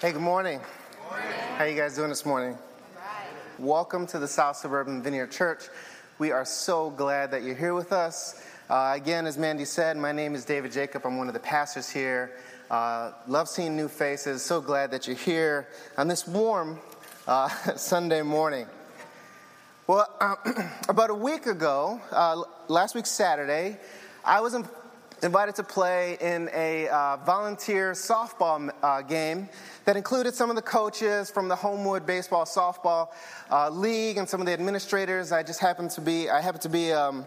Hey, good morning. How you guys doing this morning? Welcome to the South Suburban Vineyard Church. We are so glad that you're here with us. Uh, again, as Mandy said, my name is David Jacob. I'm one of the pastors here. Uh, love seeing new faces. So glad that you're here on this warm uh, Sunday morning. Well, about a week ago, uh, last week Saturday, I was in, invited to play in a uh, volunteer softball uh, game that included some of the coaches from the Homewood Baseball Softball uh, League and some of the administrators. I just happened to be, I happened to be um,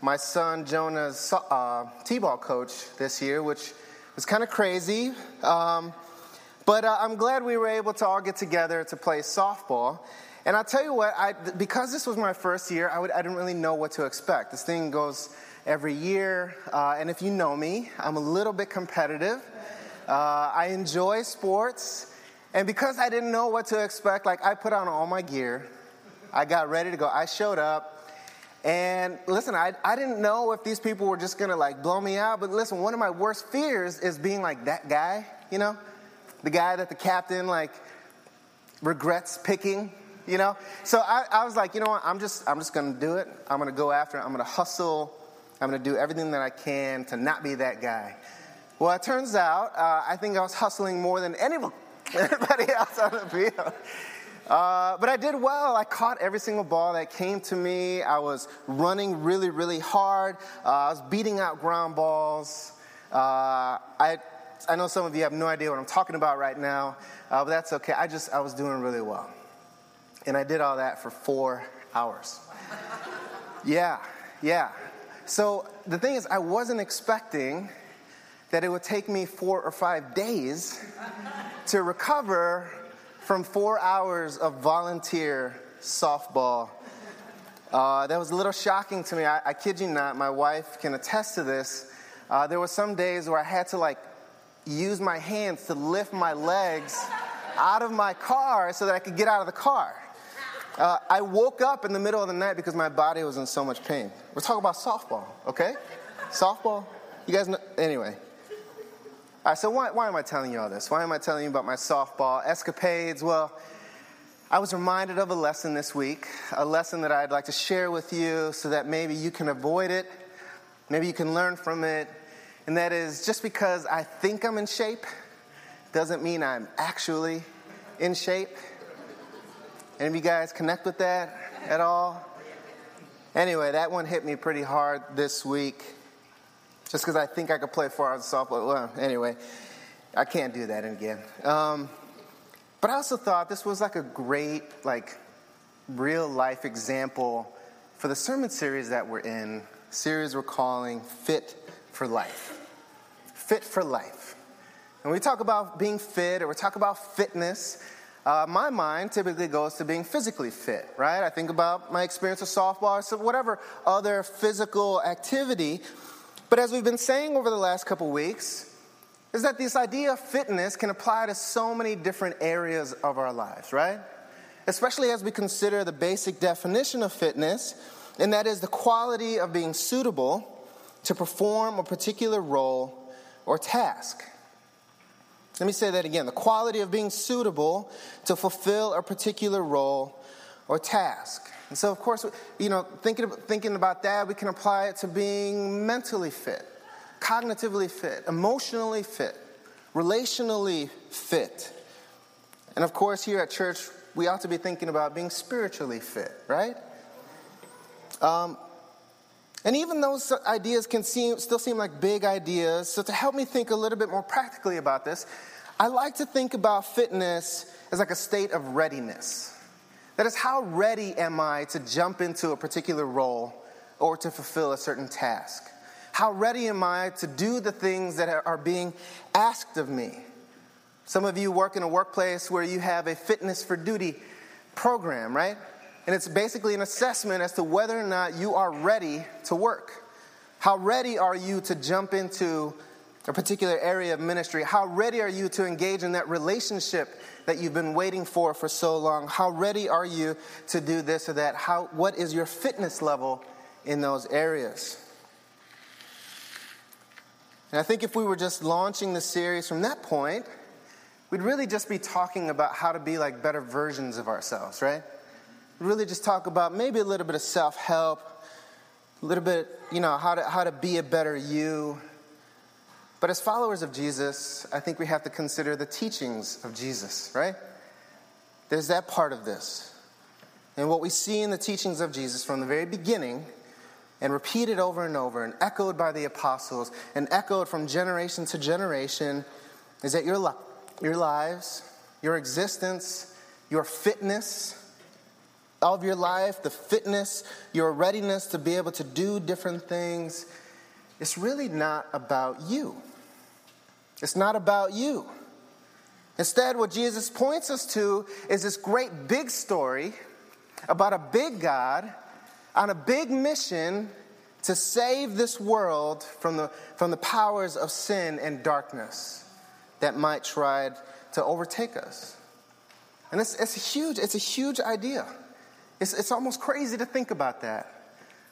my son Jonah's uh, T-ball coach this year, which was kind of crazy. Um, but uh, I'm glad we were able to all get together to play softball. And I'll tell you what, I, because this was my first year, I, would, I didn't really know what to expect. This thing goes every year, uh, and if you know me, I'm a little bit competitive. Uh, I enjoy sports, and because I didn't know what to expect, like I put on all my gear, I got ready to go. I showed up, and listen, I, I didn't know if these people were just gonna like blow me out, but listen, one of my worst fears is being like that guy, you know, the guy that the captain like regrets picking you know? So I, I, was like you know what? I'm just i'm just gonna do it. I'm gonna go after it. I'm gonna hustle i'm gonna do everything that i can to not be that guy well it turns out uh, i think i was hustling more than anyone, anybody else on the field uh, but I did well. I caught every single ball that came to me. I was running really, really hard. Uh, I was beating out ground balls. Uh, I, I know some of you have no idea what I'm talking about right now, uh, but that's okay. I just I was doing really well. And I did all that for four hours. yeah, yeah. So the thing is, I wasn't expecting that it would take me four or five days to recover from four hours of volunteer softball. Uh, that was a little shocking to me. I, I, kid you not, my wife can attest to this. Uh, there were some days where I had to like use my hands to lift my legs out of my car so that I could get out of the car. Uh, I woke up in the middle of the night because my body was in so much pain. We're talking about softball, okay? Softball? You guys know? Anyway. All right, so why, why am I telling you all this? Why am I telling you about my softball escapades? Well, I was reminded of a lesson this week, a lesson that I'd like to share with you so that maybe you can avoid it, maybe you can learn from it. And that is just because I think I'm in shape doesn't mean I'm actually in shape. Any of you guys connect with that at all? Anyway, that one hit me pretty hard this week. Just because I think I could play four hours of softball. Well, anyway, I can't do that again. Um, but I also thought this was like a great, like, real life example for the sermon series that we're in, series we're calling Fit for Life. Fit for Life. And we talk about being fit or we talk about fitness, uh, my mind typically goes to being physically fit, right? I think about my experience with softball, or whatever other physical activity. But as we've been saying over the last couple weeks, is that this idea of fitness can apply to so many different areas of our lives, right? Especially as we consider the basic definition of fitness, and that is the quality of being suitable to perform a particular role or task. Let me say that again the quality of being suitable to fulfill a particular role or task. And so, of course, you know, thinking, thinking about that, we can apply it to being mentally fit, cognitively fit, emotionally fit, relationally fit. And of course, here at church, we ought to be thinking about being spiritually fit, right? Um, and even those ideas can seem, still seem like big ideas. So, to help me think a little bit more practically about this, I like to think about fitness as like a state of readiness. That is, how ready am I to jump into a particular role or to fulfill a certain task? How ready am I to do the things that are being asked of me? Some of you work in a workplace where you have a fitness for duty program, right? And it's basically an assessment as to whether or not you are ready to work. How ready are you to jump into a particular area of ministry? How ready are you to engage in that relationship that you've been waiting for for so long? How ready are you to do this or that? How, what is your fitness level in those areas? And I think if we were just launching the series from that point, we'd really just be talking about how to be like better versions of ourselves, right? Really just talk about maybe a little bit of self help, a little bit, you know, how to, how to be a better you. But as followers of Jesus, I think we have to consider the teachings of Jesus, right? There's that part of this. And what we see in the teachings of Jesus from the very beginning and repeated over and over and echoed by the apostles and echoed from generation to generation is that your, li- your lives, your existence, your fitness of your life, the fitness, your readiness to be able to do different things, it's really not about you. It's not about you. Instead, what Jesus points us to is this great big story about a big God on a big mission to save this world from the, from the powers of sin and darkness that might try to overtake us. And it's, it's a huge, it's a huge idea. It's, it's almost crazy to think about that.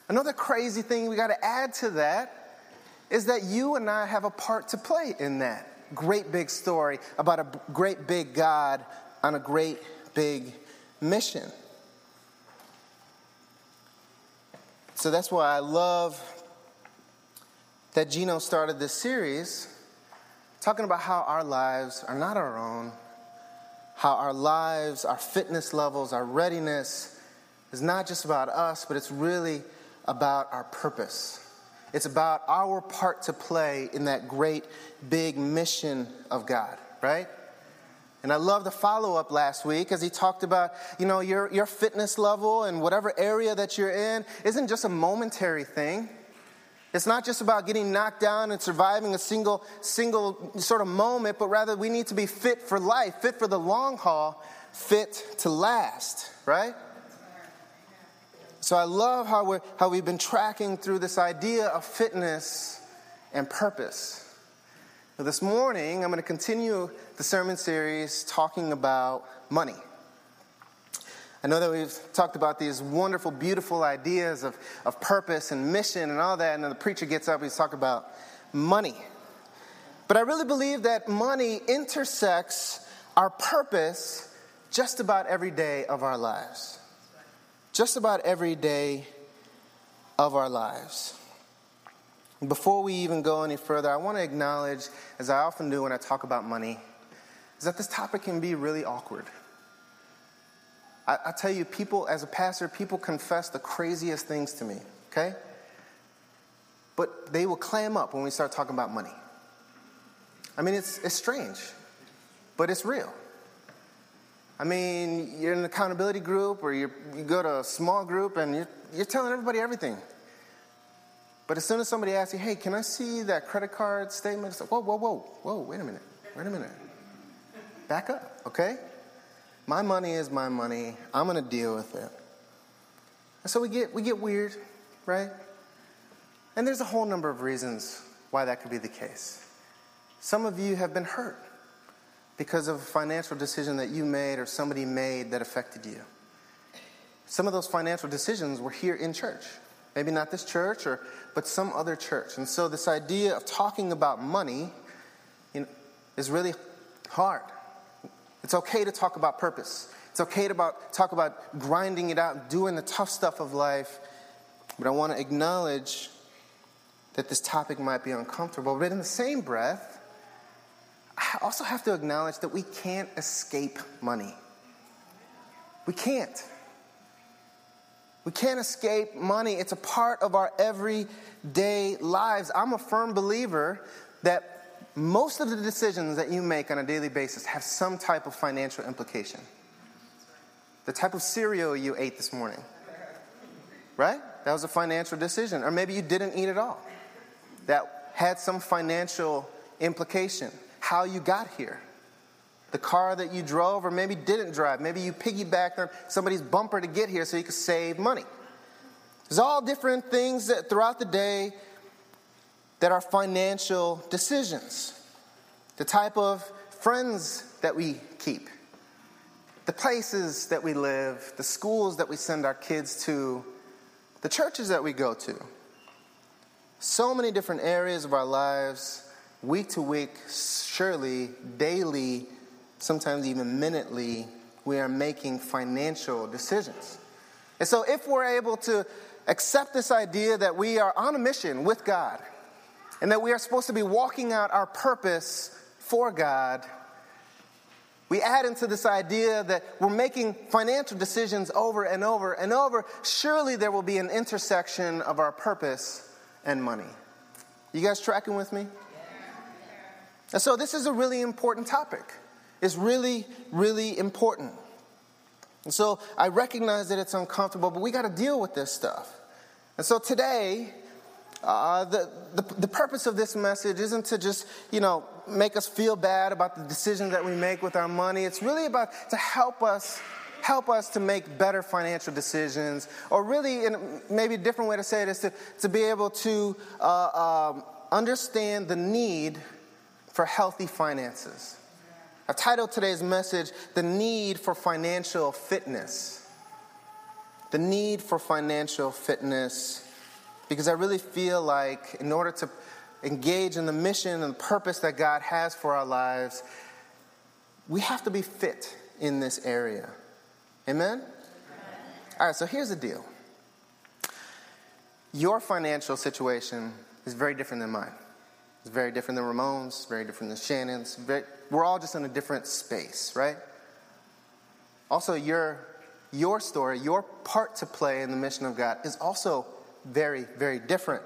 Another crazy thing we got to add to that is that you and I have a part to play in that great big story about a great big God on a great big mission. So that's why I love that Gino started this series talking about how our lives are not our own, how our lives, our fitness levels, our readiness is not just about us, but it's really about our purpose. It's about our part to play in that great big mission of God, right? And I love the follow up last week as he talked about, you know, your, your fitness level and whatever area that you're in isn't just a momentary thing. It's not just about getting knocked down and surviving a single, single sort of moment, but rather we need to be fit for life, fit for the long haul, fit to last, right? So I love how, we're, how we've been tracking through this idea of fitness and purpose. Now, this morning, I'm going to continue the sermon series talking about money. I know that we've talked about these wonderful, beautiful ideas of, of purpose and mission and all that, and then the preacher gets up and he's talking about money. But I really believe that money intersects our purpose just about every day of our lives just about every day of our lives. Before we even go any further, I want to acknowledge, as I often do when I talk about money, is that this topic can be really awkward. I, I tell you, people, as a pastor, people confess the craziest things to me, okay? But they will clam up when we start talking about money. I mean, it's, it's strange, but it's real. I mean, you're in an accountability group or you go to a small group and you're, you're telling everybody everything. But as soon as somebody asks you, hey, can I see that credit card statement? It's like, whoa, whoa, whoa, whoa, wait a minute, wait a minute. Back up, okay? My money is my money. I'm going to deal with it. And so we get, we get weird, right? And there's a whole number of reasons why that could be the case. Some of you have been hurt because of a financial decision that you made or somebody made that affected you. Some of those financial decisions were here in church. Maybe not this church, or, but some other church. And so, this idea of talking about money you know, is really hard. It's okay to talk about purpose. It's okay to about, talk about grinding it out, doing the tough stuff of life. But I want to acknowledge that this topic might be uncomfortable. But in the same breath, I also have to acknowledge that we can't escape money. We can't. We can't escape money. It's a part of our everyday lives. I'm a firm believer that most of the decisions that you make on a daily basis have some type of financial implication. The type of cereal you ate this morning, right? That was a financial decision. Or maybe you didn't eat at all. That had some financial implication how you got here. The car that you drove or maybe didn't drive. Maybe you piggybacked on somebody's bumper to get here so you could save money. There's all different things that throughout the day that are financial decisions. The type of friends that we keep, the places that we live, the schools that we send our kids to, the churches that we go to. So many different areas of our lives week to week, surely daily sometimes even minutely, we are making financial decisions. And so, if we're able to accept this idea that we are on a mission with God and that we are supposed to be walking out our purpose for God, we add into this idea that we're making financial decisions over and over and over. Surely there will be an intersection of our purpose and money. You guys tracking with me? And so this is a really important topic. It's really, really important. And so I recognize that it's uncomfortable, but we got to deal with this stuff. And so today, uh, the, the, the purpose of this message isn't to just, you know, make us feel bad about the decisions that we make with our money. It's really about to help us help us to make better financial decisions, or really, in maybe a different way to say it is to, to be able to uh, um, understand the need for healthy finances. I've titled today's message, The Need for Financial Fitness. The need for financial fitness, because I really feel like in order to engage in the mission and purpose that God has for our lives, we have to be fit in this area. Amen? All right, so here's the deal your financial situation is very different than mine. It's very different than Ramon's, very different than Shannon's. Very, we're all just in a different space, right? Also, your, your story, your part to play in the mission of God is also very, very different.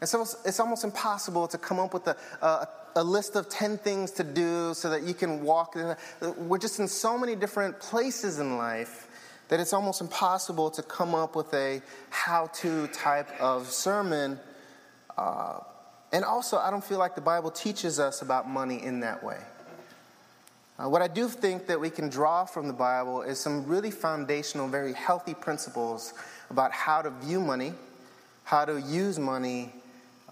And so it's, it's almost impossible to come up with a, a, a, list of 10 things to do so that you can walk. We're just in so many different places in life that it's almost impossible to come up with a how to type of sermon. Uh, and also, I don't feel like the Bible teaches us about money in that way. Uh, what I do think that we can draw from the Bible is some really foundational, very healthy principles about how to view money, how to use money,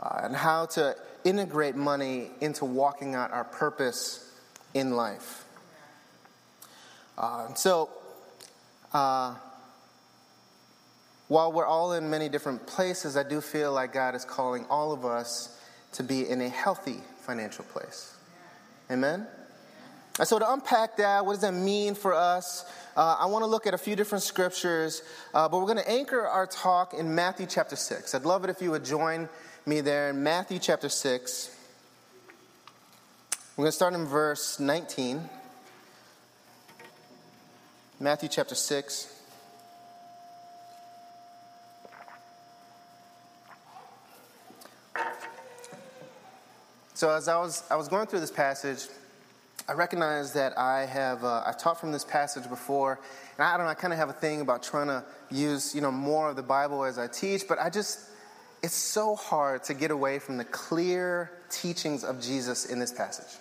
uh, and how to integrate money into walking out our purpose in life. Uh, so, uh, while we're all in many different places, I do feel like God is calling all of us to be in a healthy financial place. Amen? And so, to unpack that, what does that mean for us? Uh, I want to look at a few different scriptures, uh, but we're going to anchor our talk in Matthew chapter 6. I'd love it if you would join me there in Matthew chapter 6. We're going to start in verse 19. Matthew chapter 6. So as I was, I was going through this passage, I recognized that I have uh, I've taught from this passage before, and I don't know. I kind of have a thing about trying to use you know more of the Bible as I teach, but I just it's so hard to get away from the clear teachings of Jesus in this passage.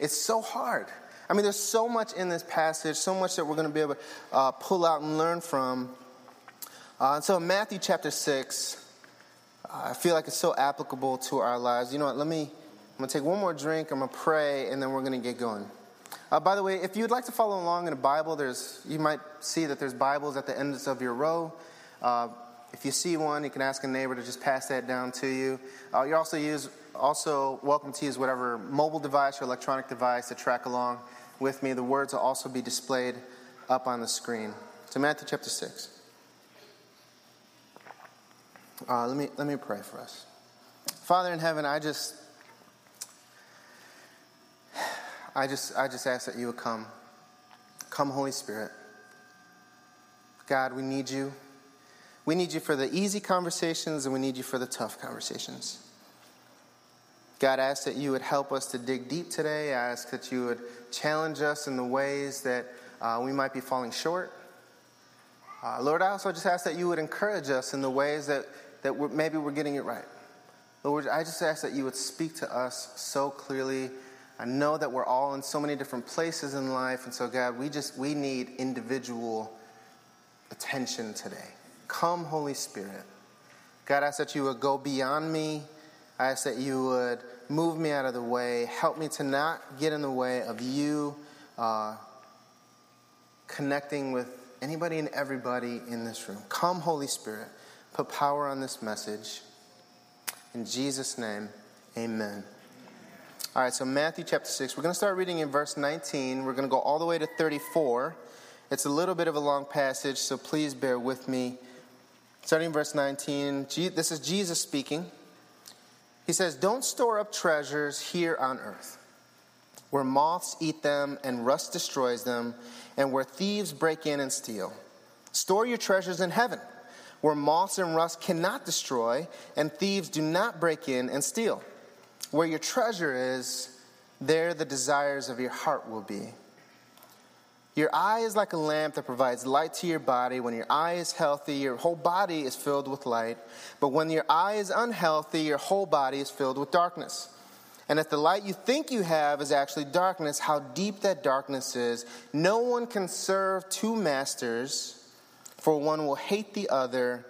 It's so hard. I mean, there's so much in this passage, so much that we're going to be able to uh, pull out and learn from. Uh, and so, in Matthew chapter six, I feel like it's so applicable to our lives. You know what? Let me I'm going to take one more drink, I'm going to pray, and then we're going to get going. Uh, by the way, if you'd like to follow along in a Bible, there's, you might see that there's Bibles at the ends of your row. Uh, if you see one, you can ask a neighbor to just pass that down to you. Uh, you're also, use, also welcome to use whatever mobile device or electronic device to track along with me. The words will also be displayed up on the screen. So, Matthew chapter 6. Uh, let, me, let me pray for us. Father in heaven, I just I just, I just ask that you would come. Come, Holy Spirit. God, we need you. We need you for the easy conversations and we need you for the tough conversations. God, I ask that you would help us to dig deep today. I ask that you would challenge us in the ways that uh, we might be falling short. Uh, Lord, I also just ask that you would encourage us in the ways that, that we're, maybe we're getting it right. Lord, I just ask that you would speak to us so clearly I know that we're all in so many different places in life, and so God, we just we need individual attention today. Come, Holy Spirit. God, I ask that you would go beyond me. I ask that you would move me out of the way. Help me to not get in the way of you uh, connecting with anybody and everybody in this room. Come, Holy Spirit. Put power on this message. In Jesus' name, amen. All right, so Matthew chapter 6. We're going to start reading in verse 19. We're going to go all the way to 34. It's a little bit of a long passage, so please bear with me. Starting in verse 19, this is Jesus speaking. He says, Don't store up treasures here on earth, where moths eat them and rust destroys them, and where thieves break in and steal. Store your treasures in heaven, where moths and rust cannot destroy, and thieves do not break in and steal. Where your treasure is, there the desires of your heart will be. Your eye is like a lamp that provides light to your body. When your eye is healthy, your whole body is filled with light. But when your eye is unhealthy, your whole body is filled with darkness. And if the light you think you have is actually darkness, how deep that darkness is. No one can serve two masters, for one will hate the other.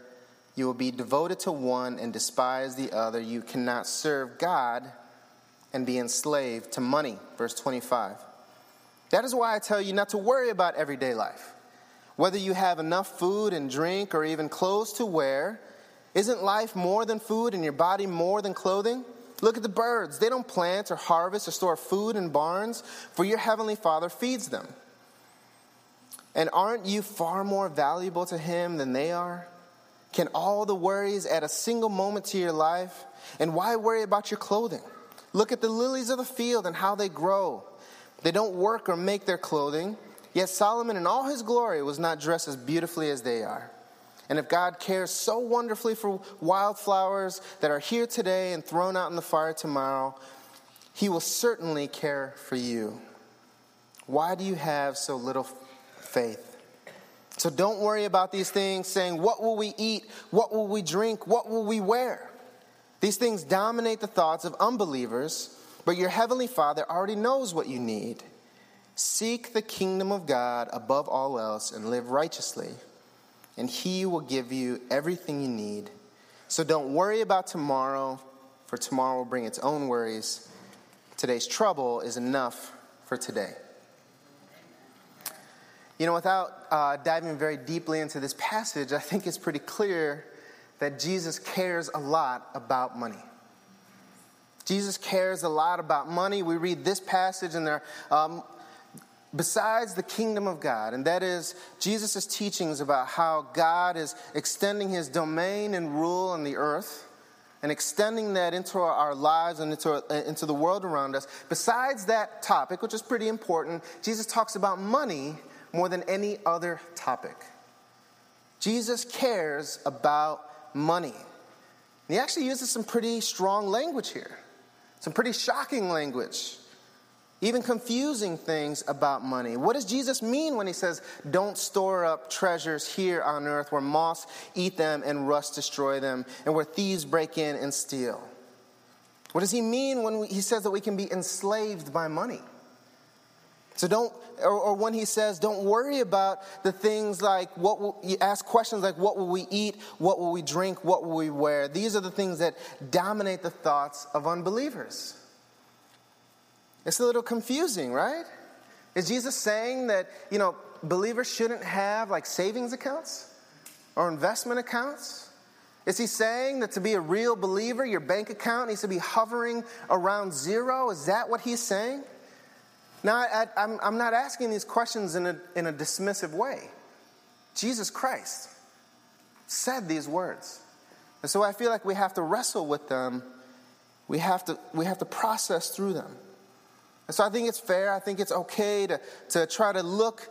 You will be devoted to one and despise the other. You cannot serve God and be enslaved to money. Verse 25. That is why I tell you not to worry about everyday life. Whether you have enough food and drink or even clothes to wear, isn't life more than food and your body more than clothing? Look at the birds. They don't plant or harvest or store food in barns, for your heavenly Father feeds them. And aren't you far more valuable to Him than they are? Can all the worries add a single moment to your life? And why worry about your clothing? Look at the lilies of the field and how they grow. They don't work or make their clothing, yet Solomon in all his glory was not dressed as beautifully as they are. And if God cares so wonderfully for wildflowers that are here today and thrown out in the fire tomorrow, he will certainly care for you. Why do you have so little faith? So don't worry about these things, saying, What will we eat? What will we drink? What will we wear? These things dominate the thoughts of unbelievers, but your heavenly Father already knows what you need. Seek the kingdom of God above all else and live righteously and He will give you everything you need. So don't worry about tomorrow, for tomorrow will bring its own worries. Today's trouble is enough for today. You know, without uh, diving very deeply into this passage, I think it's pretty clear that Jesus cares a lot about money. Jesus cares a lot about money. We read this passage, and there um, besides the kingdom of God, and that is Jesus' teachings about how God is extending his domain and rule on the earth and extending that into our lives and into, into the world around us. Besides that topic, which is pretty important, Jesus talks about money more than any other topic. Jesus cares about money. And he actually uses some pretty strong language here, some pretty shocking language even confusing things about money. What does Jesus mean when he says, Don't store up treasures here on earth where moths eat them and rust destroy them, and where thieves break in and steal? What does he mean when he says that we can be enslaved by money? So don't, or, or, when he says, don't worry about the things like what will, you ask questions like, what will we eat? What will we drink? What will we wear? These are the things that dominate the thoughts of unbelievers. It's a little confusing, right? Is Jesus saying that, you know, believers shouldn't have like savings accounts or investment accounts? Is he saying that to be a real believer, your bank account needs to be hovering around zero? Is that what he's saying? Now, I, am not asking these questions in a, in a dismissive way. Jesus Christ said these words. And so I feel like we have to wrestle with them. We have to, we have to process through them. And so I think it's fair, I think it's okay to, to try to look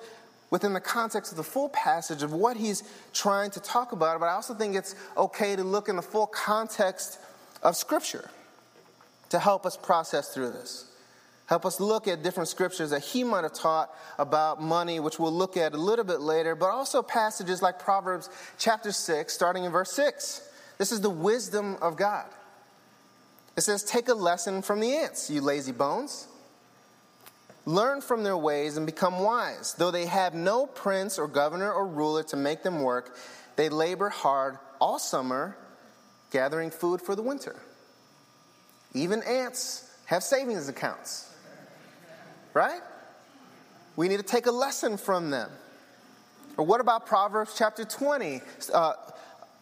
within the context of the full passage of what he's trying to talk about, but I also think it's okay to look in the full context of Scripture to help us process through this. Help us look at different scriptures that he might have taught about money, which we'll look at a little bit later, but also passages like Proverbs chapter 6, starting in verse 6. This is the wisdom of God. It says, Take a lesson from the ants, you lazy bones. Learn from their ways and become wise. Though they have no prince or governor or ruler to make them work, they labor hard all summer, gathering food for the winter. Even ants have savings accounts. Right? We need to take a lesson from them. Or what about Proverbs chapter 20, uh,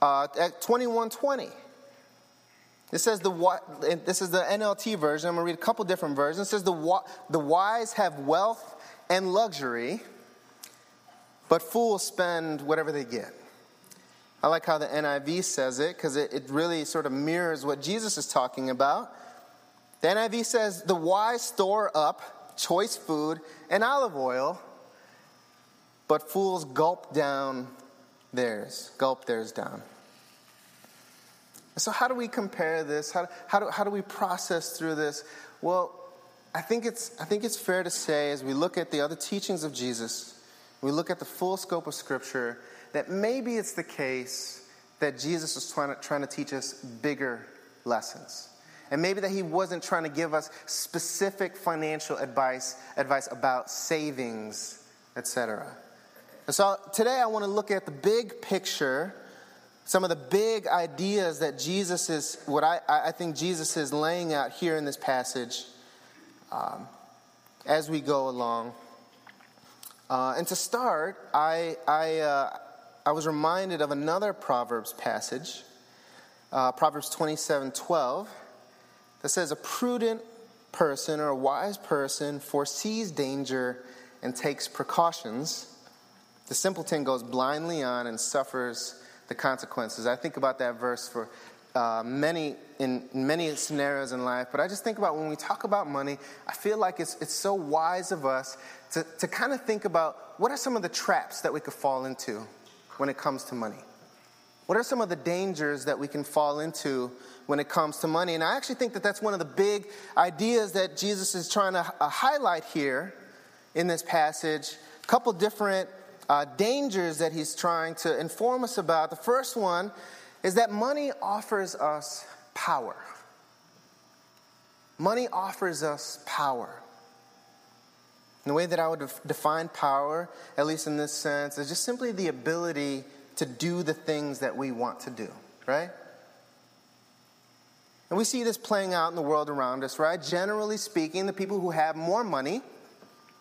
uh, at 2120? It says the this is the NLT version. I'm going to read a couple different versions. It says the the wise have wealth and luxury, but fools spend whatever they get. I like how the NIV says it because it, it really sort of mirrors what Jesus is talking about. The NIV says the wise store up choice food and olive oil, but fools gulp down theirs, gulp theirs down. So, how do we compare this? How, how, do, how do we process through this? Well, I think, it's, I think it's fair to say, as we look at the other teachings of Jesus, we look at the full scope of Scripture, that maybe it's the case that Jesus is trying to, trying to teach us bigger lessons. And maybe that he wasn't trying to give us specific financial advice, advice about savings, etc. So today I want to look at the big picture some of the big ideas that Jesus is, what I, I think Jesus is laying out here in this passage um, as we go along. Uh, and to start, I, I, uh, I was reminded of another Proverbs passage, uh, Proverbs 27 12, that says, A prudent person or a wise person foresees danger and takes precautions. The simpleton goes blindly on and suffers the consequences. I think about that verse for uh, many in many scenarios in life, but I just think about when we talk about money, I feel like it's, it's so wise of us to, to kind of think about what are some of the traps that we could fall into when it comes to money? What are some of the dangers that we can fall into when it comes to money? And I actually think that that's one of the big ideas that Jesus is trying to uh, highlight here in this passage. A couple different uh, dangers that he's trying to inform us about. The first one is that money offers us power. Money offers us power. And the way that I would define power, at least in this sense, is just simply the ability to do the things that we want to do, right? And we see this playing out in the world around us, right? Generally speaking, the people who have more money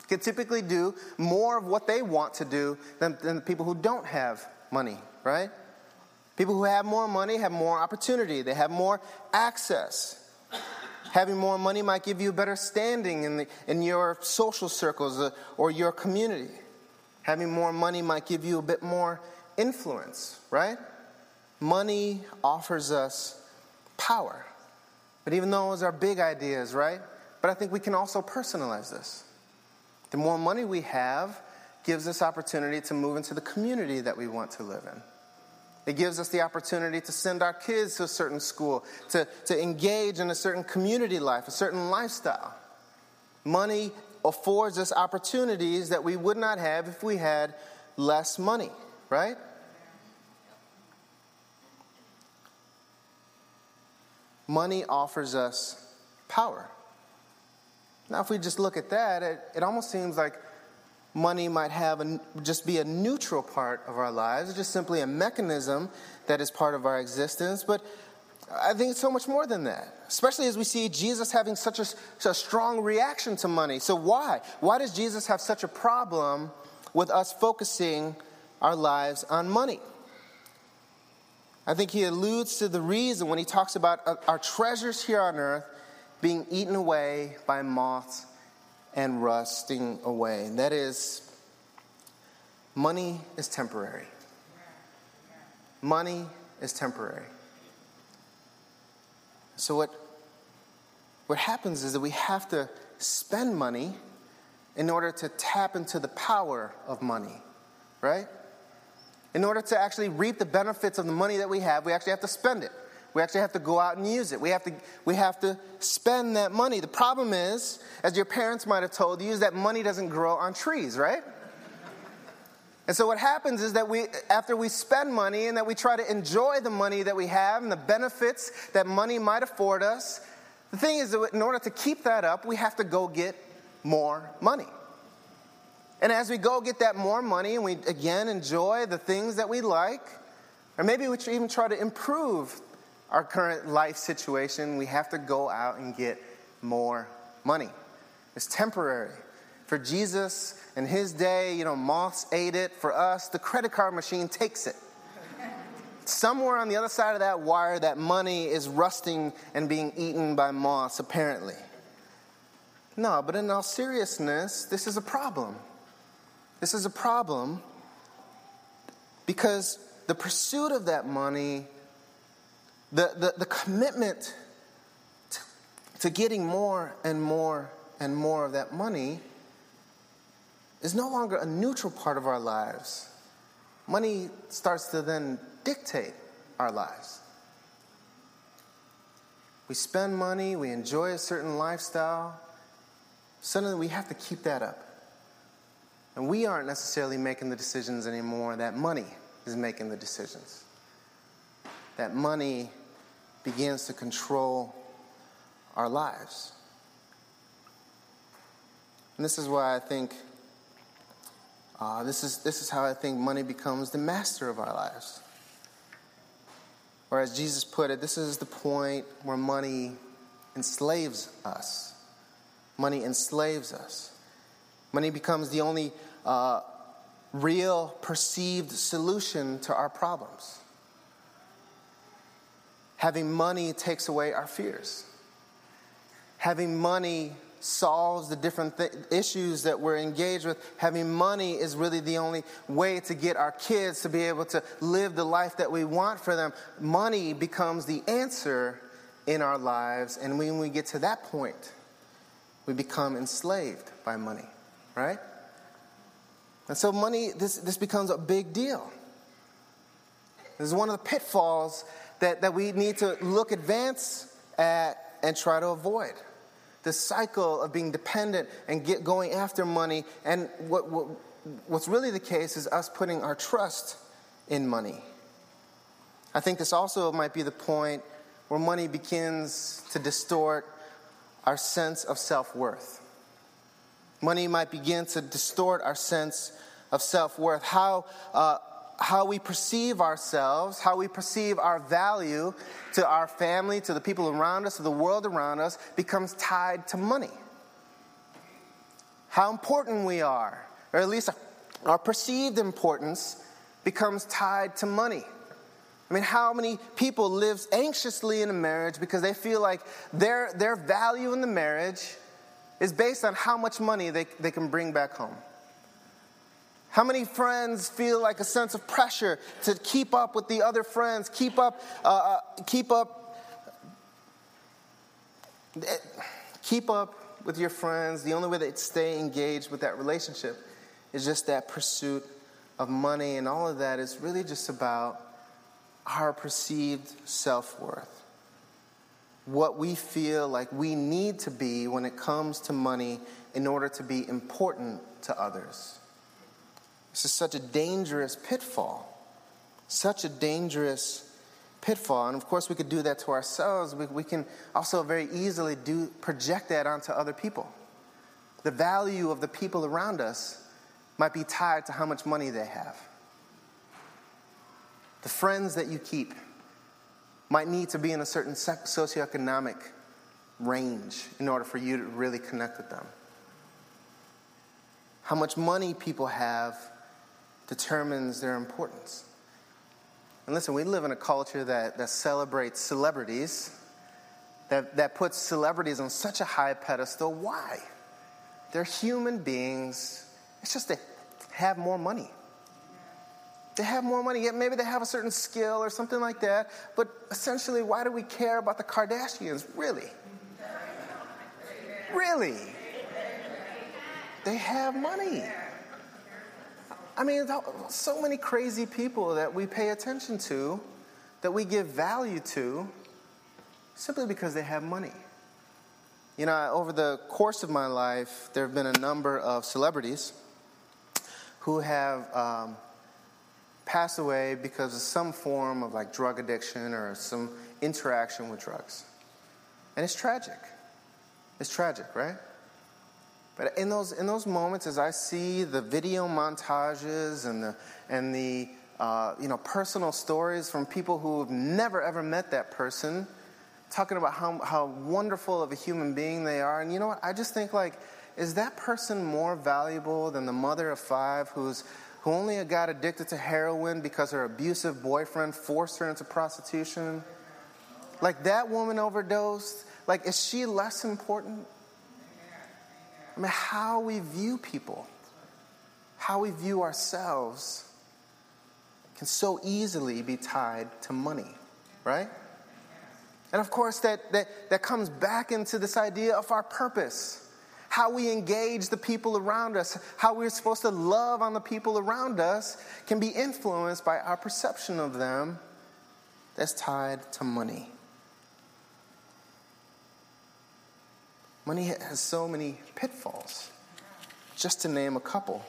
can typically do more of what they want to do than, than the people who don't have money, right? People who have more money have more opportunity, they have more access. Having more money might give you a better standing in, the, in your social circles uh, or your community. Having more money might give you a bit more influence, right? Money offers us power. But even those are big ideas, right? But I think we can also personalize this. The more money we have gives us opportunity to move into the community that we want to live in. It gives us the opportunity to send our kids to a certain school, to, to engage in a certain community life, a certain lifestyle. Money affords us opportunities that we would not have if we had less money, right? Money offers us power. Now, if we just look at that, it, it almost seems like money might have a, just be a neutral part of our lives, just simply a mechanism that is part of our existence. But I think it's so much more than that, especially as we see Jesus having such a, such a strong reaction to money. So, why? Why does Jesus have such a problem with us focusing our lives on money? I think he alludes to the reason when he talks about uh, our treasures here on earth being eaten away by moths and rusting away. And That is, money is temporary. Money is temporary. So, what, what happens is that we have to spend money in order to tap into the power of money, right? In order to actually reap the benefits of the money that we have, we actually have to spend it. We actually have to go out and use it. We have to, we have to spend that money. The problem is, as your parents might have told you, is that money doesn't grow on trees, right? And so what happens is that we, after we spend money and that we try to enjoy the money that we have and the benefits that money might afford us, the thing is that in order to keep that up, we have to go get more money. And as we go get that more money and we again enjoy the things that we like, or maybe we even try to improve our current life situation, we have to go out and get more money. It's temporary. For Jesus in his day, you know, moths ate it. For us, the credit card machine takes it. somewhere on the other side of that wire, that money is rusting and being eaten by moths, apparently. No, but in all seriousness, this is a problem. This is a problem because the pursuit of that money, the, the, the commitment to, to getting more and more and more of that money is no longer a neutral part of our lives. Money starts to then dictate our lives. We spend money, we enjoy a certain lifestyle, suddenly we have to keep that up. And we aren't necessarily making the decisions anymore, that money is making the decisions. That money begins to control our lives. And this is why I think, uh, this, is, this is how I think money becomes the master of our lives. Or as Jesus put it, this is the point where money enslaves us. Money enslaves us. Money becomes the only uh, real perceived solution to our problems. Having money takes away our fears. Having money solves the different th- issues that we're engaged with. Having money is really the only way to get our kids to be able to live the life that we want for them. Money becomes the answer in our lives, and when we get to that point, we become enslaved by money, right? And so, money, this, this becomes a big deal. This is one of the pitfalls that, that we need to look advance at and try to avoid. The cycle of being dependent and get going after money. And what, what, what's really the case is us putting our trust in money. I think this also might be the point where money begins to distort our sense of self worth. Money might begin to distort our sense of self worth, how, uh, how we perceive ourselves, how we perceive our value to our family, to the people around us, to the world around us, becomes tied to money. How important we are, or at least our perceived importance, becomes tied to money. I mean, how many people live anxiously in a marriage because they feel like their, their value in the marriage is based on how much money they, they can bring back home? How many friends feel like a sense of pressure to keep up with the other friends, keep up, uh, uh, keep up, keep up with your friends? The only way to stay engaged with that relationship is just that pursuit of money, and all of that is really just about our perceived self worth what we feel like we need to be when it comes to money in order to be important to others. This is such a dangerous pitfall. Such a dangerous pitfall. And of course, we could do that to ourselves. We, we can also very easily do, project that onto other people. The value of the people around us might be tied to how much money they have. The friends that you keep might need to be in a certain socioeconomic range in order for you to really connect with them. How much money people have determines their importance. And listen, we live in a culture that, that celebrates celebrities, that, that puts celebrities on such a high pedestal. Why? They're human beings. It's just they have more money. They have more money, yet maybe they have a certain skill or something like that. But essentially, why do we care about the Kardashians? Really? Really? They have money. I mean, so many crazy people that we pay attention to, that we give value to, simply because they have money. You know, over the course of my life, there have been a number of celebrities who have um, pass away because of some form of like drug addiction or some interaction with drugs. And it's tragic. It's tragic, right? But in those, in those moments, as I see the video montages and the, and the uh, you know, personal stories from people who have never ever met that person, talking about how, how wonderful of a human being they are. And you know what? I just think like, is that person more valuable than the mother of five who's who only got addicted to heroin because her abusive boyfriend forced her into prostitution. Like that woman overdosed. Like, is she less important? I mean, how we view people, how we view ourselves, can so easily be tied to money, right? And of course, that, that, that comes back into this idea of our purpose how we engage the people around us, how we're supposed to love on the people around us, can be influenced by our perception of them that's tied to money. Money has so many pitfalls, just to name a couple.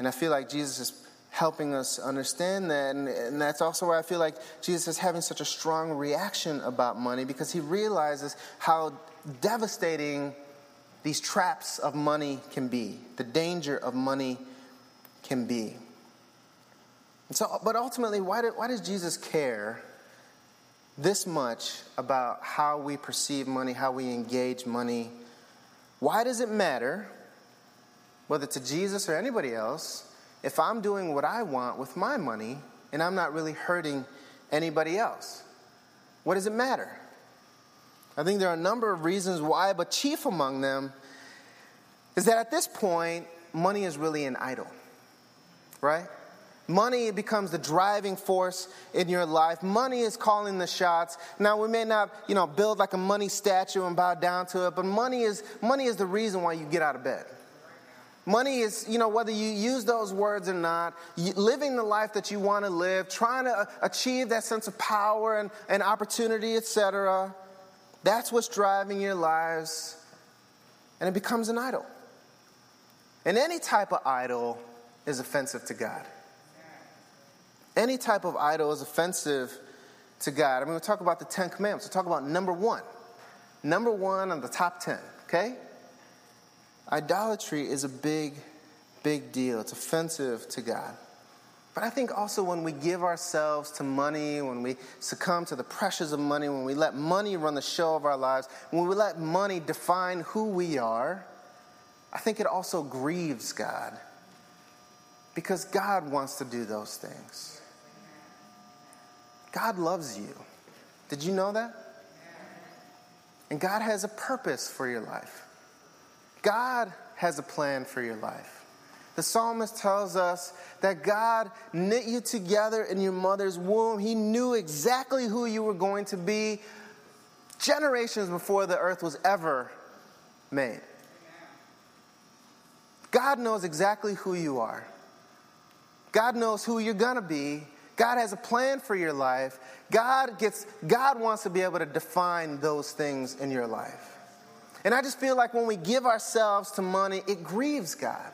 And I feel like Jesus is helping us understand that. And, and, that's also why I feel like Jesus is having such a strong reaction about money because he realizes how devastating these traps of money can be, the danger of money can be. And so, but ultimately, why, why does Jesus care this much about how we perceive money, how we engage money? Why does it matter, whether to Jesus or anybody else, if I'm doing what I want with my money and I'm not really hurting anybody else? What does it matter? I think there are a number of reasons why, but chief among them is that at this point, money is really an idol, right? Money becomes the driving force in your life. Money is calling the shots. Now we may not, you know, build like a money statue and bow down to it, but money is money is the reason why you get out of bed. Money is, you know, whether you use those words or not, living the life that you want to live, trying to uh, achieve that sense of power and, and opportunity, etc. That's what's driving your lives, and it becomes an idol. And any type of idol is offensive to God. Any type of idol is offensive to God. I mean, we'll talk about the Ten Commandments. We'll talk about number one. Number one on the top ten, okay? Idolatry is a big, big deal. It's offensive to God. But I think also when we give ourselves to money, when we succumb to the pressures of money, when we let money run the show of our lives, when we let money define who we are, I think it also grieves God because God wants to do those things. God loves you. Did you know that? And God has a purpose for your life. God has a plan for your life. The psalmist tells us that God knit you together in your mother's womb. He knew exactly who you were going to be generations before the earth was ever made. God knows exactly who you are. God knows who you're going to be. God has a plan for your life. God gets God wants to be able to define those things in your life. And I just feel like when we give ourselves to money, it grieves God.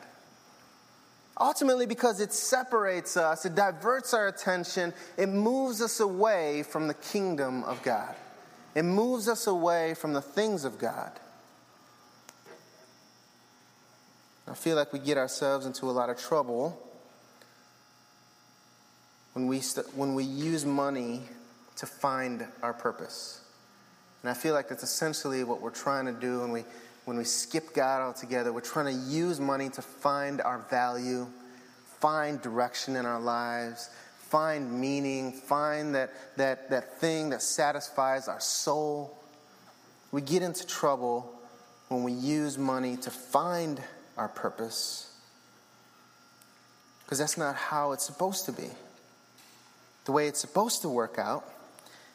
Ultimately, because it separates us, it diverts our attention, it moves us away from the kingdom of God. It moves us away from the things of God. I feel like we get ourselves into a lot of trouble when we, st- when we use money to find our purpose. And I feel like that's essentially what we're trying to do when we, when we skip God altogether. We're trying to use money to find our value, find direction in our lives, find meaning, find that, that, that thing that satisfies our soul. We get into trouble when we use money to find our purpose. Because that's not how it's supposed to be. The way it's supposed to work out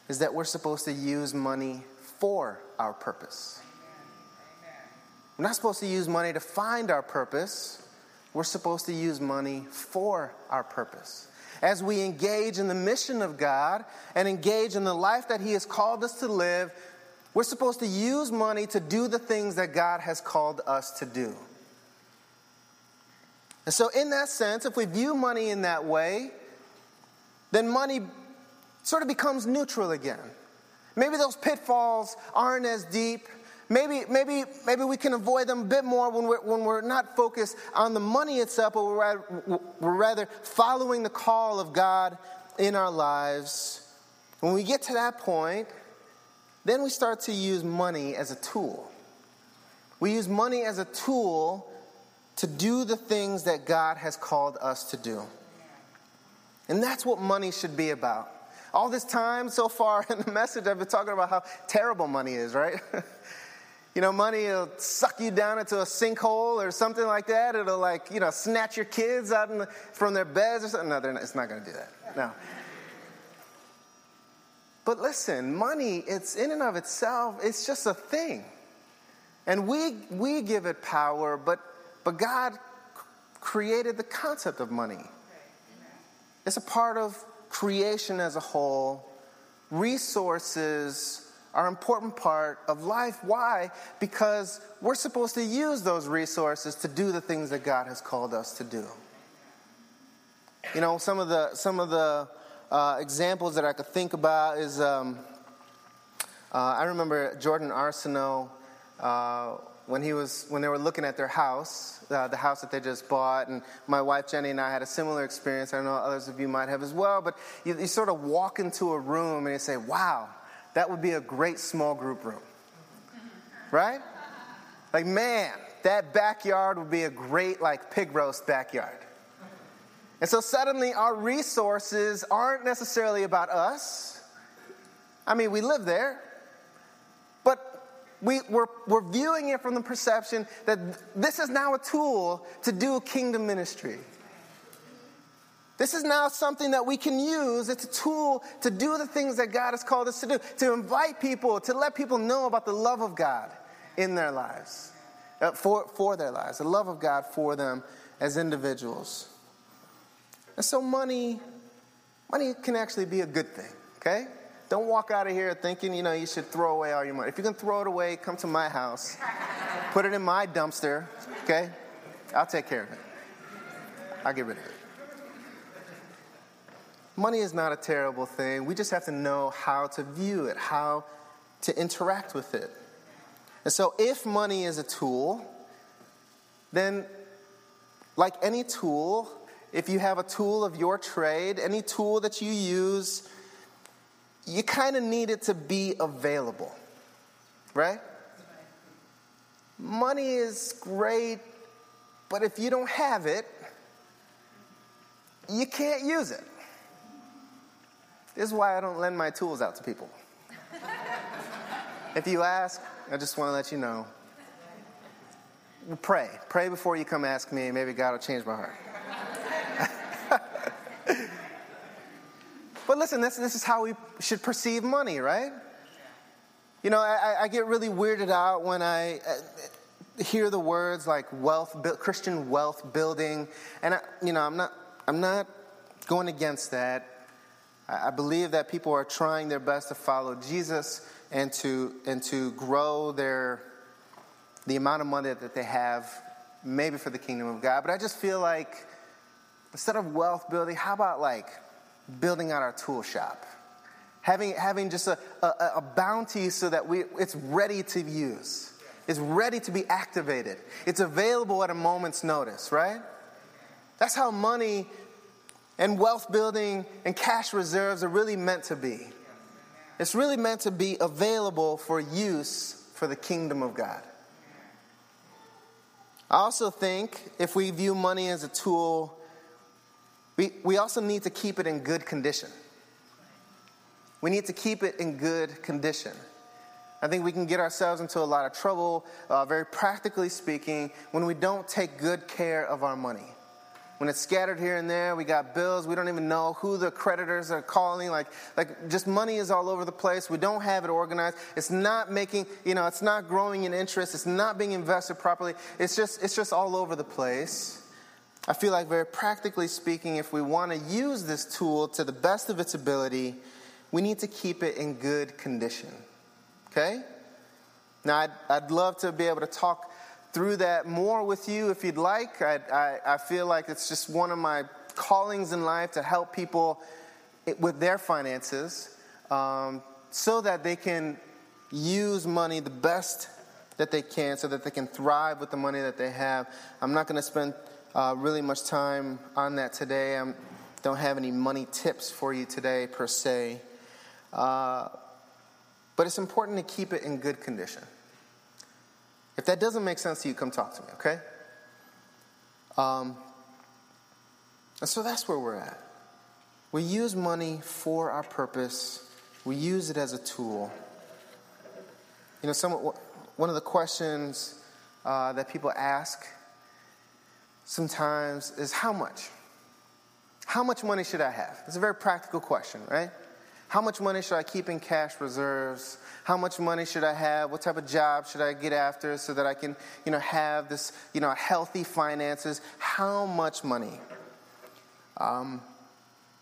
is that we're supposed to use money for our purpose. We're not supposed to use money to find our purpose. We're supposed to use money for our purpose. As we engage in the mission of God and engage in the life that He has called us to live, we're supposed to use money to do the things that God has called us to do. And so, in that sense, if we view money in that way, then money sort of becomes neutral again. Maybe those pitfalls aren't as deep. Maybe, maybe, maybe we can avoid them a bit more when we're, when we're not focused on the money itself, but we're rather, we're rather following the call of God in our lives. When we get to that point, then we start to use money as a tool. We use money as a tool to do the things that God has called us to do. And that's what money should be about. All this time so far in the message, I've been talking about how terrible money is, right? you know, money will suck you down into a sinkhole or something like that. It'll, like, you know, snatch your kids out the, from their beds or something. No, not, it's not going to do that. No. But listen, money, it's in and of itself, it's just a thing. And we, we give it power, but, but God created the concept of money. It's a part of creation as a whole. Resources are an important part of life. Why? Because we're supposed to use those resources to do the things that God has called us to do. You know, some of the, some of the uh, examples that I could think about is um, uh, I remember Jordan Arsenault uh, when he was when they were looking at their house, uh, the house that they just bought, and my wife Jenny and I had a similar experience. I know others of you might have as well. But you, you sort of walk into a room and you say, "Wow, that would be a great small group room," right? Like, man, that backyard would be a great like pig roast backyard. And so suddenly our resources aren't necessarily about us. I mean, we live there, but we, we're, we're viewing it from the perception that this is now a tool to do kingdom ministry. This is now something that we can use. It's a tool to do the things that God has called us to do, to invite people, to let people know about the love of God in their lives, uh, for, for their lives, the love of God for them as individuals. And so money, money can actually be a good thing, okay? Don't walk out of here thinking, you know, you should throw away all your money. If you can throw it away, come to my house, put it in my dumpster, okay? I'll take care of it. I'll get rid of it. Money is not a terrible thing. We just have to know how to view it, how to interact with it. And so, if money is a tool, then, like any tool, if you have a tool of your trade, any tool that you use, you kind of need it to be available, right? Money is great, but if you don't have it, you can't use it. This is why I don't lend my tools out to people. if you ask, I just want to let you know. Pray. Pray before you come ask me. Maybe God will change my heart. But listen, this, this is how we should perceive money, right? You know, I, I get really weirded out when I uh, hear the words like wealth, Christian wealth building, and I, you know, I'm not, I'm not going against that. I believe that people are trying their best to follow Jesus and to and to grow their the amount of money that they have, maybe for the kingdom of God. But I just feel like instead of wealth building, how about like building out our tool shop, having, having just a, a, a bounty so that we, it's ready to use, it's ready to be activated, it's available at a moment's notice, right? That's how money and wealth building and cash reserves are really meant to be. It's really meant to be available for use for the kingdom of God. I also think if we view money as a tool we, we also need to keep it in good condition. We need to keep it in good condition. I think we can get ourselves into a lot of trouble, uh, very practically speaking, when we don't take good care of our money. When it's scattered here and there, we got bills, we don't even know who the creditors are calling. Like, like just money is all over the place. We don't have it organized. It's not making, you know, it's not growing in interest. It's not being invested properly. It's just, it's just all over the place. I feel like, very practically speaking, if we want to use this tool to the best of its ability, we need to keep it in good condition. Okay? Now, I'd, I'd love to be able to talk through that more with you if you'd like. I, I, I feel like it's just one of my callings in life to help people with their finances um, so that they can use money the best that they can so that they can thrive with the money that they have. I'm not going to spend uh, really much time on that today. I don't have any money tips for you today, per se. Uh, but it's important to keep it in good condition. If that doesn't make sense to you, come talk to me, okay? Um, and so that's where we're at. We use money for our purpose, we use it as a tool. You know, some, one of the questions uh, that people ask sometimes is how much? How much money should I have? It's a very practical question, right? How much money should I keep in cash reserves? How much money should I have? What type of job should I get after so that I can, you know, have this, you know, healthy finances? How much money? Um,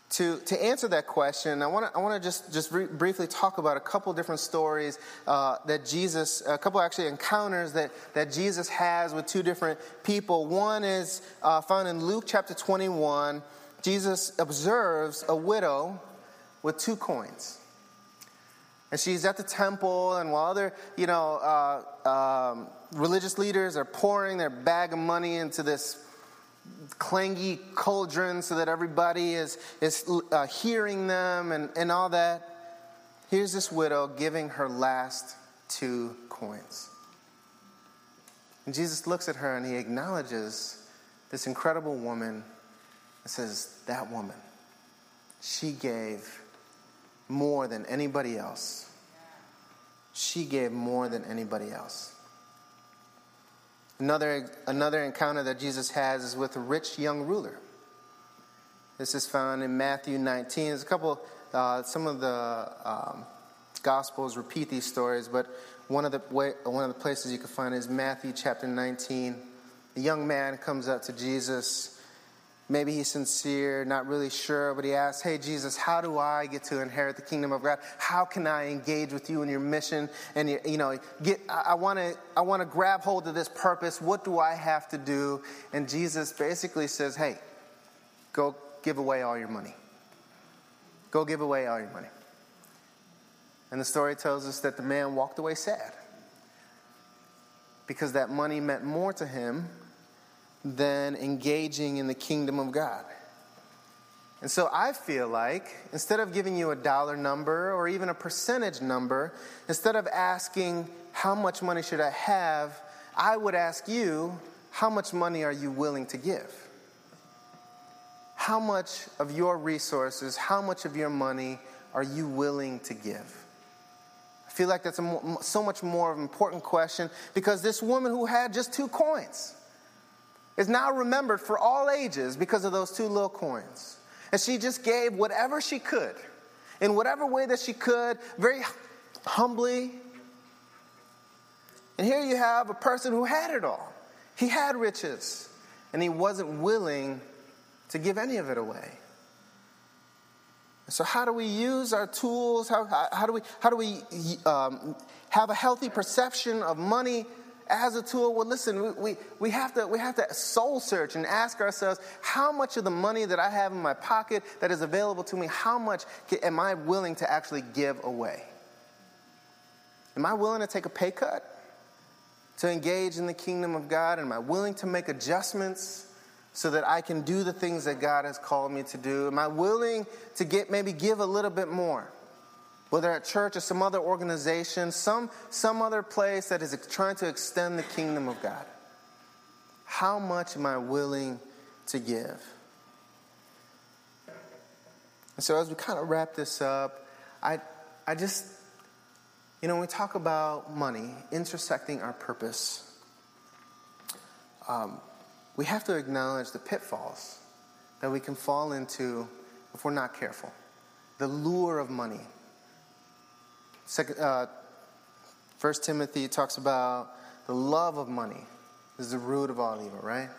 to, to answer that question, I want to I wanna just, just re- briefly talk about a couple different stories uh, that Jesus, a couple actually encounters that, that Jesus has with two different people. One is uh, found in Luke chapter 21. Jesus observes a widow with two coins. And she's at the temple, and while other, you know, uh, um, religious leaders are pouring their bag of money into this clangy cauldron so that everybody is, is uh, hearing them and, and all that, here's this widow giving her last two coins. And Jesus looks at her and he acknowledges this incredible woman and says, That woman, she gave more than anybody else. She gave more than anybody else. Another, another encounter that Jesus has is with a rich young ruler. This is found in Matthew 19. There's a couple, uh, some of the um, Gospels repeat these stories, but one of, the way, one of the places you can find is Matthew chapter 19. A young man comes up to Jesus Maybe he's sincere, not really sure, but he asks, Hey, Jesus, how do I get to inherit the kingdom of God? How can I engage with you in your mission? And, you, know, get, I, want to I wanna grab hold of this purpose. What do I have to do? And Jesus basically says, Hey, go give away all your money. Go give away all your money. And the story tells us that the man walked away sad because that money meant more to him than engaging in the kingdom of God. And so I feel like instead of giving you a dollar number or even a percentage number, instead of asking, how much money should I have, I would ask you, how much money are you willing to give? How much of your resources, how much of your money are you willing to give? I feel like that's a, so much more of an important question because this woman who had just two coins, is now remembered for all ages because of those two little coins. And she just gave whatever she could, in whatever way that she could, very humbly. And here you have a person who had it all. He had riches, and he wasn't willing to give any of it away. So, how do we use our tools? How, how, do we, how do we um, have a healthy perception of money as a tool? Well, listen, we, we, have to, we have to soul search and ask ourselves how much of the money that I have in my pocket that is available to me, how much am I willing to actually give away? Am I willing to take a pay cut to engage in the kingdom of God? Am I willing to make adjustments? so that I can do the things that God has called me to do? Am I willing to get maybe give a little bit more? Whether at church or some other organization, some, some other place that is trying to extend the kingdom of God. How much am I willing to give? And so, as we kind of wrap this up, I, I just, you know, when we talk about money intersecting our purpose, um, we have to acknowledge the pitfalls that we can fall into if we're not careful. The lure of money Second, uh, First Timothy talks about the love of money is the root of all evil, right?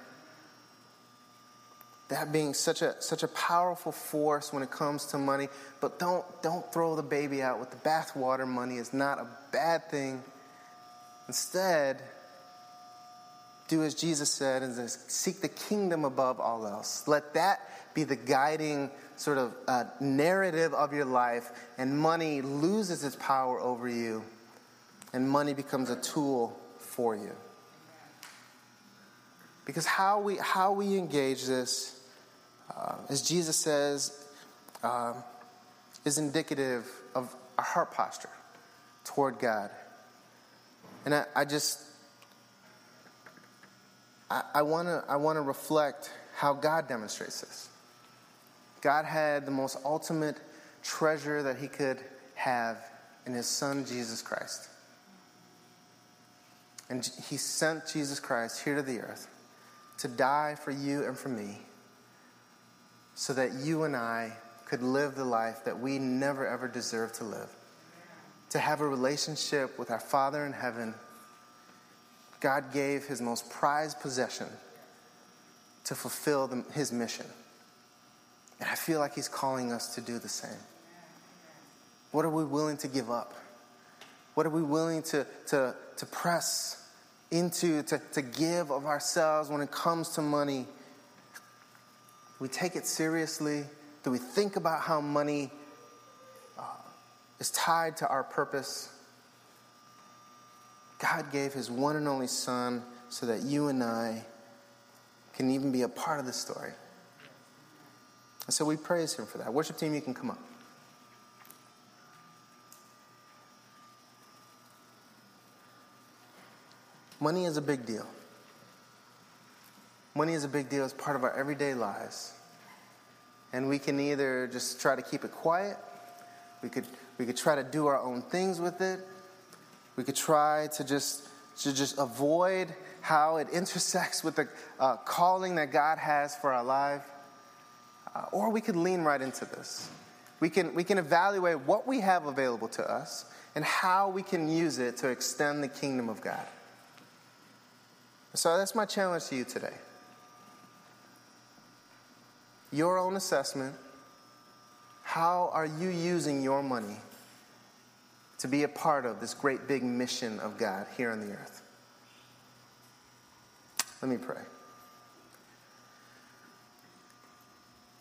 That being such a such a powerful force when it comes to money, but don't don't throw the baby out with the bathwater. Money is not a bad thing. Instead, do as Jesus said and seek the kingdom above all else. Let that be the guiding sort of uh, narrative of your life, and money loses its power over you, and money becomes a tool for you. Because how we, how we engage this, uh, as Jesus says, uh, is indicative of our heart posture toward God. And I, I just, I, want to I wanna reflect how God demonstrates this. God had the most ultimate treasure that he could have in his son, Jesus Christ. And he sent Jesus Christ here to the earth to die for you and for me so that you and I could live the life that we never ever deserve to live. To have a relationship with our Father in heaven, God gave his most prized possession to fulfill the, his mission. And I feel like he's calling us to do the same. What are we willing to give up? What are we willing to, to, to press into, to, to give of ourselves when it comes to money? we take it seriously? Do we think about how money uh, is tied to our purpose? God gave his one and only Son so that you and I can even be a part of the story. And so we praise him for that. Worship team, you can come up. Money is a big deal. Money is a big deal. It's part of our everyday lives. And we can either just try to keep it quiet, we could, we could try to do our own things with it, we could try to just, to just avoid how it intersects with the uh, calling that God has for our life. Uh, or we could lean right into this. We can, we can evaluate what we have available to us and how we can use it to extend the kingdom of God. So that's my challenge to you today. Your own assessment. How are you using your money to be a part of this great big mission of God here on the earth? Let me pray.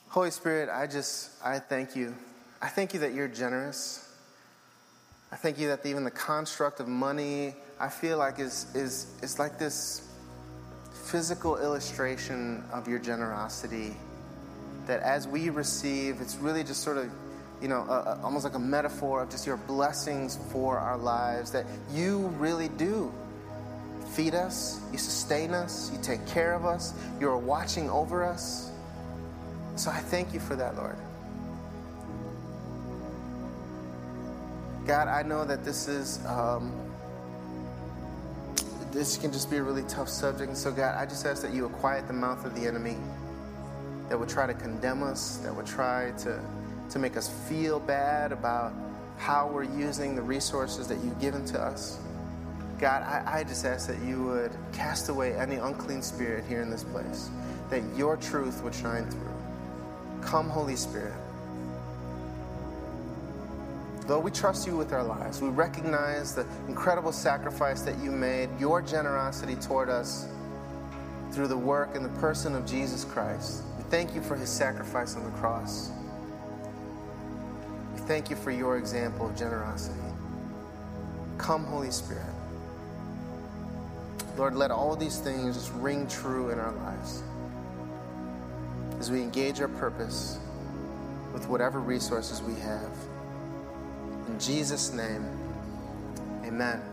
Holy Spirit, I just, I thank you. I thank you that you're generous. I thank you that even the construct of money, I feel like is, is, is like this physical illustration of your generosity. That as we receive, it's really just sort of, you know, a, a, almost like a metaphor of just your blessings for our lives. That you really do feed us, you sustain us, you take care of us, you're watching over us. So I thank you for that, Lord. God, I know that this is. Um, this can just be a really tough subject. And so, God, I just ask that you quiet the mouth of the enemy that would try to condemn us, that would try to, to make us feel bad about how we're using the resources that you've given to us. God, I, I just ask that you would cast away any unclean spirit here in this place, that your truth would shine through. Come, Holy Spirit. Though we trust you with our lives, we recognize the incredible sacrifice that you made, your generosity toward us through the work and the person of Jesus Christ. We thank you for his sacrifice on the cross. Thank you for your example of generosity. Come, Holy Spirit. Lord, let all these things just ring true in our lives as we engage our purpose with whatever resources we have. In Jesus' name, amen.